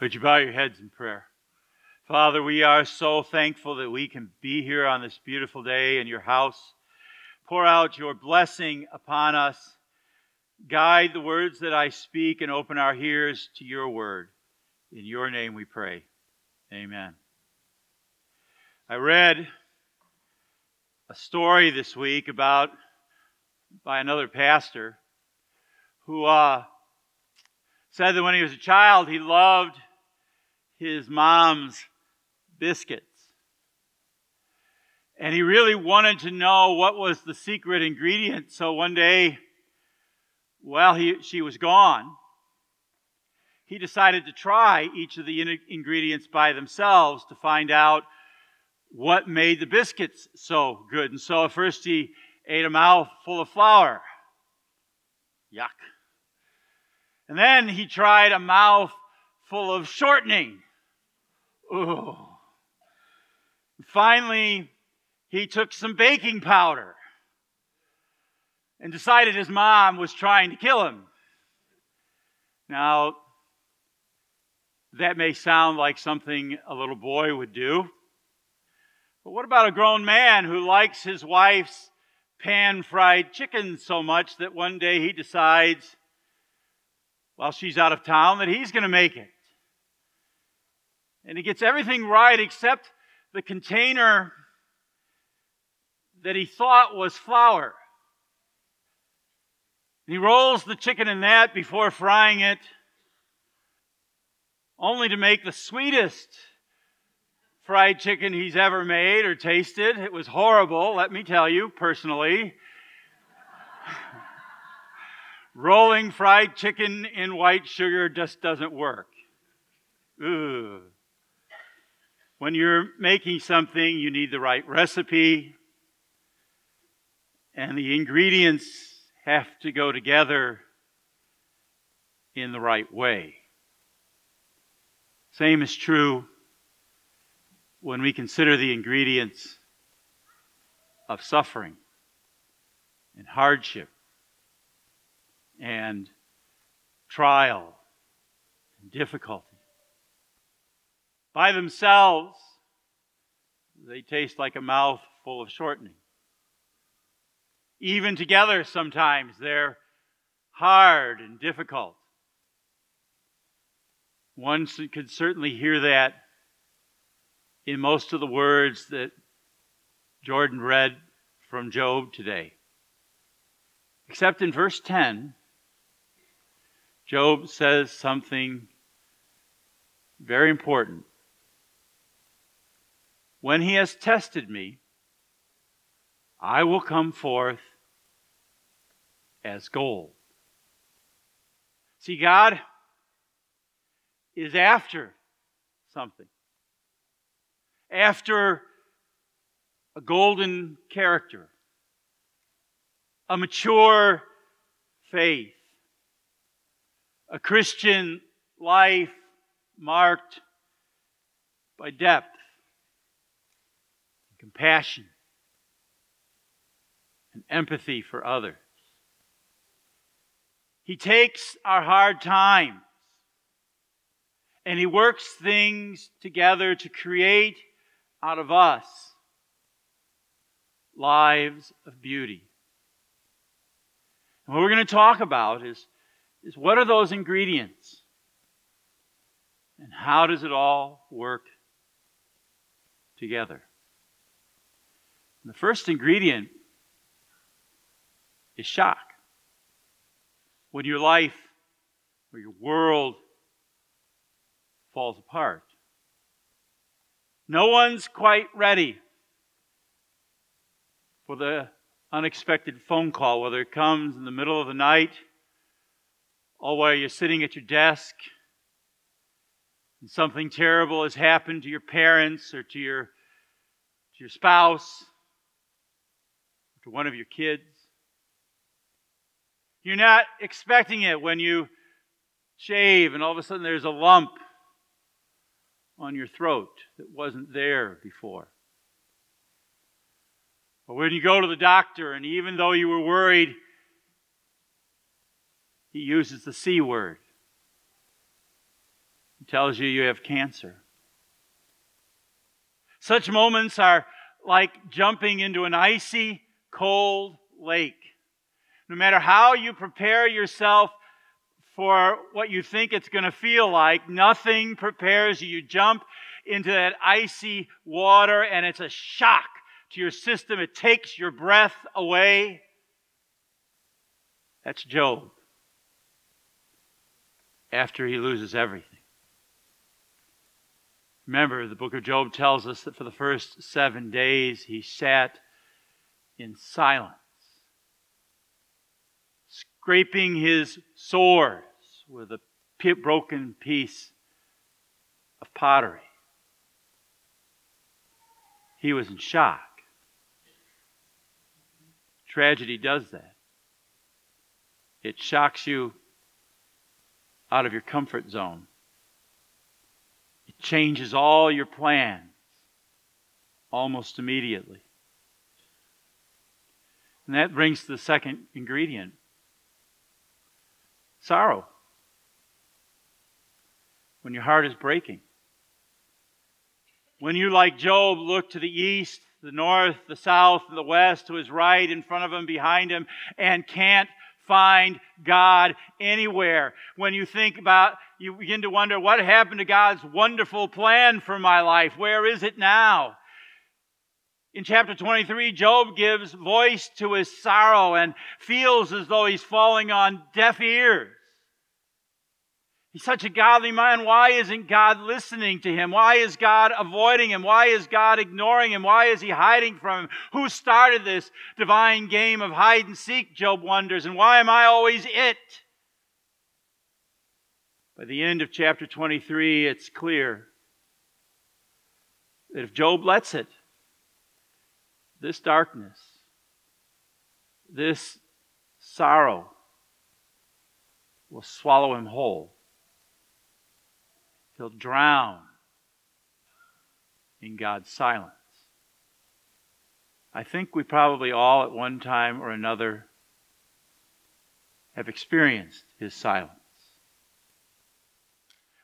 Would you bow your heads in prayer? Father, we are so thankful that we can be here on this beautiful day in your house. Pour out your blessing upon us. Guide the words that I speak and open our ears to your word. In your name we pray. Amen. I read a story this week about by another pastor who uh, said that when he was a child he loved his mom's biscuits. And he really wanted to know what was the secret ingredient. So one day, while he, she was gone, he decided to try each of the in- ingredients by themselves to find out what made the biscuits so good. And so at first he ate a mouthful of flour. Yuck. And then he tried a mouthful of shortening. Ooh. Finally, he took some baking powder and decided his mom was trying to kill him. Now, that may sound like something a little boy would do. But what about a grown man who likes his wife's pan fried chicken so much that one day he decides, while she's out of town, that he's going to make it? And he gets everything right except the container that he thought was flour. And he rolls the chicken in that before frying it, only to make the sweetest fried chicken he's ever made or tasted. It was horrible, let me tell you personally. Rolling fried chicken in white sugar just doesn't work. Ugh. When you're making something, you need the right recipe, and the ingredients have to go together in the right way. Same is true when we consider the ingredients of suffering and hardship and trial and difficulty. By themselves, they taste like a mouth full of shortening. Even together, sometimes they're hard and difficult. One could certainly hear that in most of the words that Jordan read from Job today. Except in verse 10, Job says something very important. When he has tested me, I will come forth as gold. See, God is after something. After a golden character, a mature faith, a Christian life marked by depth compassion, and empathy for others. He takes our hard times and He works things together to create out of us lives of beauty. And what we're going to talk about is, is what are those ingredients? And how does it all work together? The first ingredient is shock. When your life or your world falls apart. No one's quite ready for the unexpected phone call, whether it comes in the middle of the night or while you're sitting at your desk and something terrible has happened to your parents or to your, to your spouse to one of your kids. You're not expecting it when you shave and all of a sudden there's a lump on your throat that wasn't there before. Or when you go to the doctor and even though you were worried, he uses the C word. He tells you you have cancer. Such moments are like jumping into an icy, cold lake. No matter how you prepare yourself for what you think it's going to feel like, nothing prepares you. You jump into that icy water and it's a shock to your system. It takes your breath away. That's Job after he loses everything. Remember, the book of Job tells us that for the first seven days he sat in silence, scraping his sores with a broken piece of pottery. He was in shock. Tragedy does that. It shocks you out of your comfort zone It changes all your plans almost immediately. And that brings to the second ingredient sorrow. When your heart is breaking. When you, like Job, look to the east, the north, the south, the west, to his right, in front of him, behind him, and can't find God anywhere. When you think about, you begin to wonder what happened to God's wonderful plan for my life? Where is it now? In chapter 23, Job gives voice to his sorrow and feels as though he's falling on deaf ears. He's such a godly man. Why isn't God listening to him? Why is God avoiding him? Why is God ignoring him? Why is he hiding from him? Who started this divine game of hide and seek, Job wonders, and why am I always it? By the end of chapter 23, it's clear that if Job lets it, this darkness, this sorrow will swallow him whole. He'll drown in God's silence. I think we probably all, at one time or another, have experienced His silence.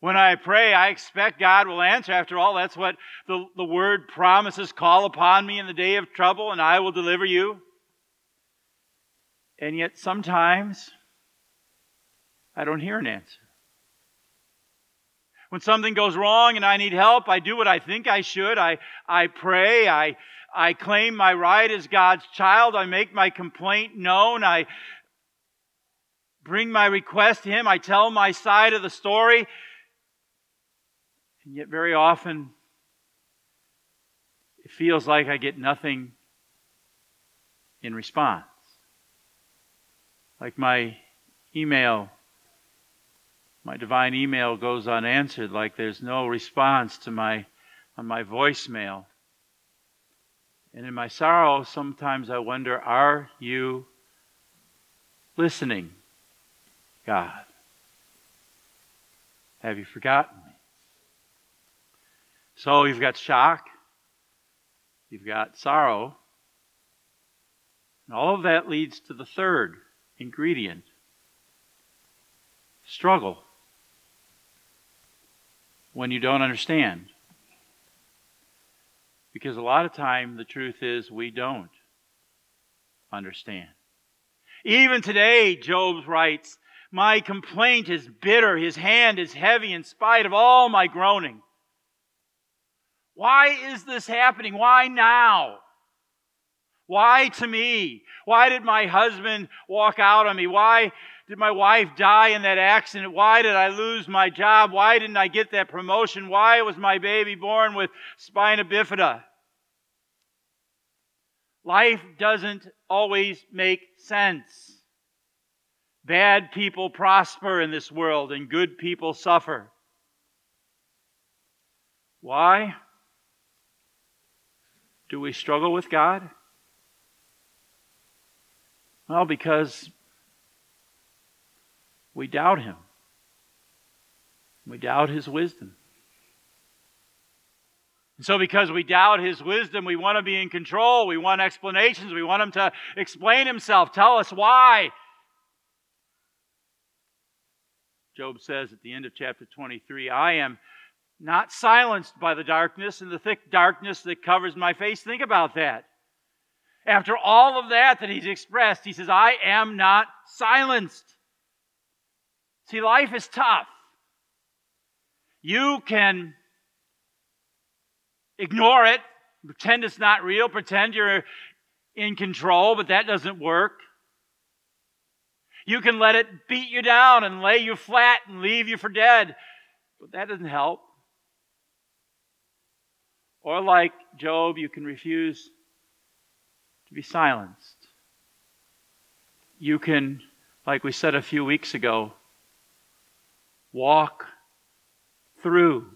When I pray, I expect God will answer. After all, that's what the, the word promises call upon me in the day of trouble, and I will deliver you. And yet, sometimes I don't hear an answer. When something goes wrong and I need help, I do what I think I should. I, I pray. I, I claim my right as God's child. I make my complaint known. I bring my request to Him. I tell my side of the story. And yet, very often, it feels like I get nothing in response. Like my email my divine email goes unanswered, like there's no response to my on my voicemail. And in my sorrow, sometimes I wonder, are you listening, God? Have you forgotten me? So you've got shock, you've got sorrow, and all of that leads to the third ingredient struggle when you don't understand. Because a lot of time the truth is we don't understand. Even today, Job writes, My complaint is bitter, his hand is heavy in spite of all my groaning. Why is this happening? Why now? Why to me? Why did my husband walk out on me? Why did my wife die in that accident? Why did I lose my job? Why didn't I get that promotion? Why was my baby born with spina bifida? Life doesn't always make sense. Bad people prosper in this world and good people suffer. Why do we struggle with God? Well, because we doubt him. We doubt his wisdom. And so, because we doubt his wisdom, we want to be in control. We want explanations. We want him to explain himself, tell us why. Job says at the end of chapter 23, I am not silenced by the darkness and the thick darkness that covers my face. Think about that. After all of that that he's expressed, he says, I am not silenced. See, life is tough. You can ignore it, pretend it's not real, pretend you're in control, but that doesn't work. You can let it beat you down and lay you flat and leave you for dead, but that doesn't help. Or, like Job, you can refuse to be silenced. You can, like we said a few weeks ago, walk through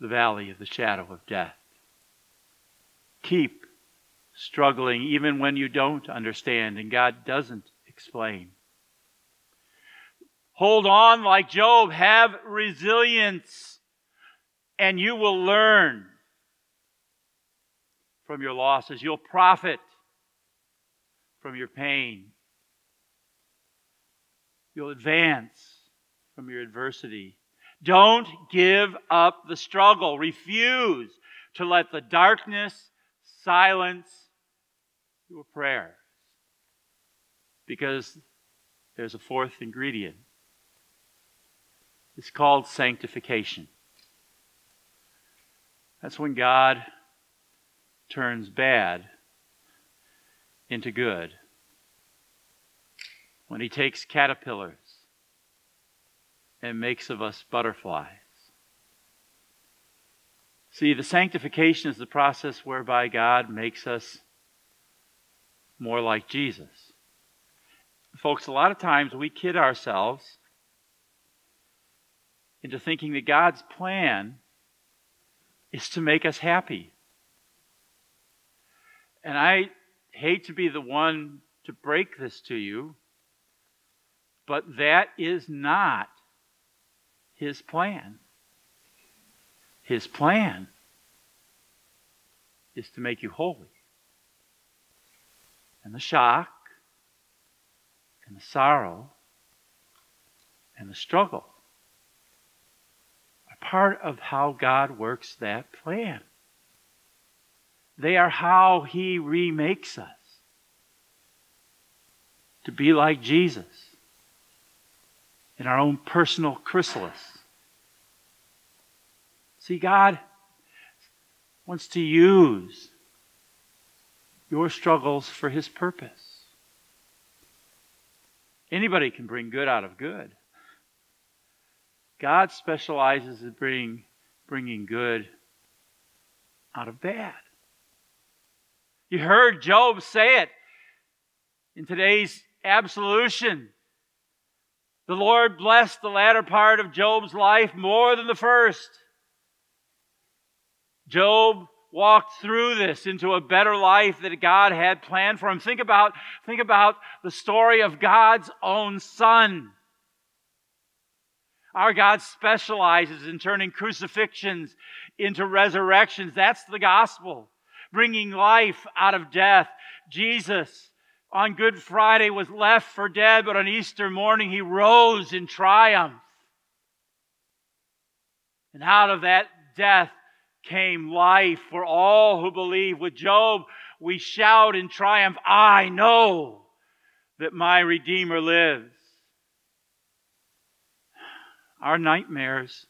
the valley of the shadow of death. Keep struggling even when you don't understand and God doesn't explain. Hold on like Job, have resilience, and you will learn from your losses. You'll profit from your pain. You'll advance from your adversity. Don't give up the struggle. Refuse to let the darkness silence your prayers. Because there's a fourth ingredient. It's called sanctification. That's when God turns bad into good. When he takes caterpillars and makes of us butterflies. See, the sanctification is the process whereby God makes us more like Jesus. Folks, a lot of times we kid ourselves into thinking that God's plan is to make us happy. And I hate to be the one to break this to you, but that is not his plan. His plan is to make you holy. And the shock, and the sorrow, and the struggle part of how God works that plan. They are how He remakes us to be like Jesus in our own personal chrysalis. See, God wants to use your struggles for His purpose. Anybody can bring good out of good. God specializes in bring, bringing good out of bad. You heard Job say it in today's absolution. The Lord blessed the latter part of Job's life more than the first. Job walked through this into a better life that God had planned for him. Think about, think about the story of God's own son. Our God specializes in turning crucifixions into resurrections. That's the gospel bringing life out of death. Jesus on Good Friday was left for dead, but on Easter morning he rose in triumph. And out of that death came life for all who believe. With Job, we shout in triumph, I know that my Redeemer lives. Our nightmares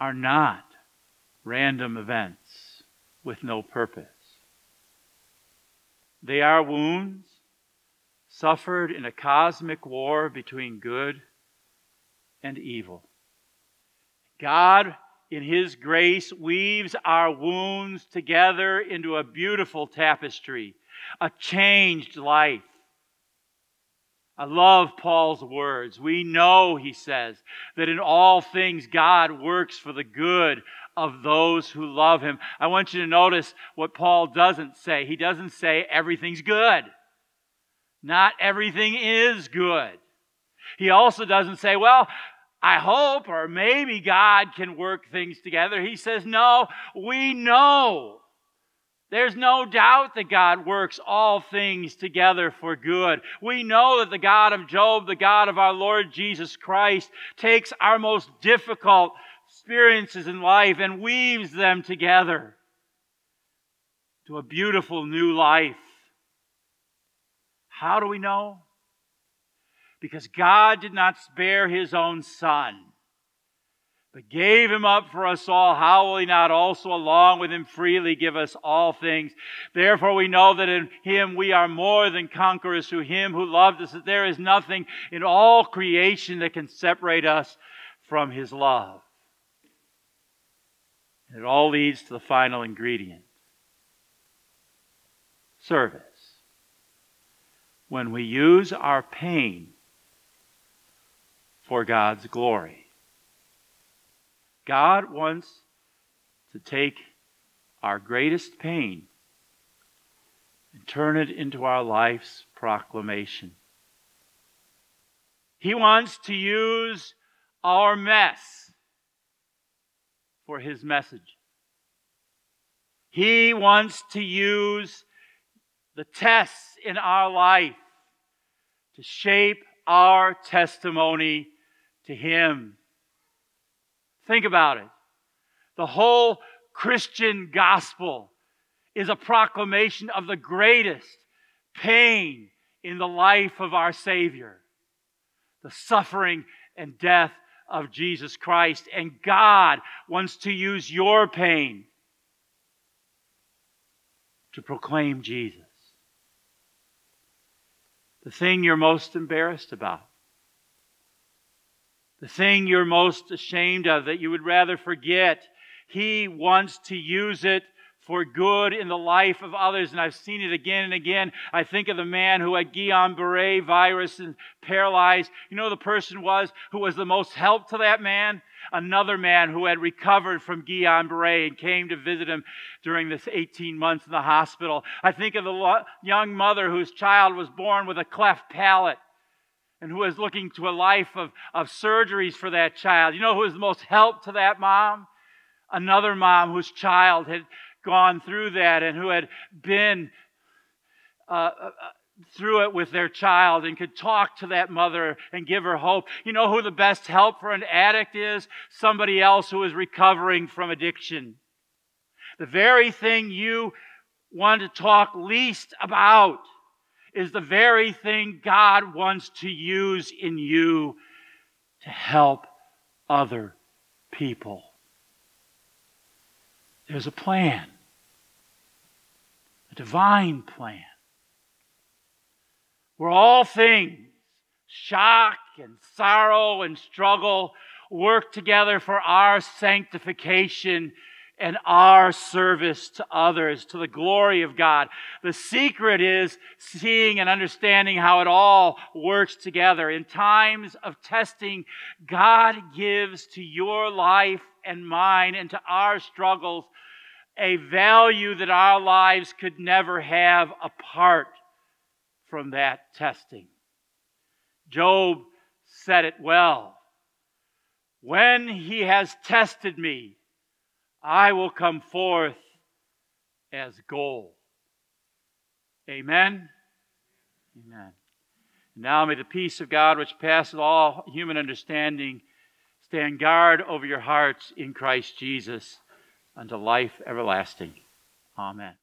are not random events with no purpose. They are wounds suffered in a cosmic war between good and evil. God, in His grace, weaves our wounds together into a beautiful tapestry, a changed life. I love Paul's words. We know, he says, that in all things God works for the good of those who love him. I want you to notice what Paul doesn't say. He doesn't say everything's good. Not everything is good. He also doesn't say, well, I hope or maybe God can work things together. He says, no, we know There's no doubt that God works all things together for good. We know that the God of Job, the God of our Lord Jesus Christ, takes our most difficult experiences in life and weaves them together to a beautiful new life. How do we know? Because God did not spare his own son but gave him up for us all, how will he not also along with him freely give us all things? Therefore we know that in him we are more than conquerors through him who loved us, that there is nothing in all creation that can separate us from his love. And it all leads to the final ingredient service. When we use our pain for God's glory. God wants to take our greatest pain and turn it into our life's proclamation. He wants to use our mess for his message. He wants to use the tests in our life to shape our testimony to him. Think about it. The whole Christian gospel is a proclamation of the greatest pain in the life of our Savior the suffering and death of Jesus Christ. And God wants to use your pain to proclaim Jesus. The thing you're most embarrassed about the thing you're most ashamed of that you would rather forget. He wants to use it for good in the life of others. And I've seen it again and again. I think of the man who had Guillain-Barre virus and paralyzed. You know the person was who was the most help to that man? Another man who had recovered from Guillain-Barre and came to visit him during this 18 months in the hospital. I think of the young mother whose child was born with a cleft palate and who is looking to a life of, of surgeries for that child. You know who is the most help to that mom? Another mom whose child had gone through that and who had been uh, uh, uh, through it with their child and could talk to that mother and give her hope. You know who the best help for an addict is? Somebody else who is recovering from addiction. The very thing you want to talk least about is the very thing God wants to use in you to help other people. There's a plan, a divine plan, where all things, shock and sorrow and struggle, work together for our sanctification and our service to others to the glory of God. The secret is seeing and understanding how it all works together. In times of testing, God gives to your life and mine and to our struggles a value that our lives could never have apart from that testing. Job said it well. When he has tested me, I will come forth as gold. Amen. Amen. Now may the peace of God, which passes all human understanding, stand guard over your hearts in Christ Jesus unto life everlasting. Amen.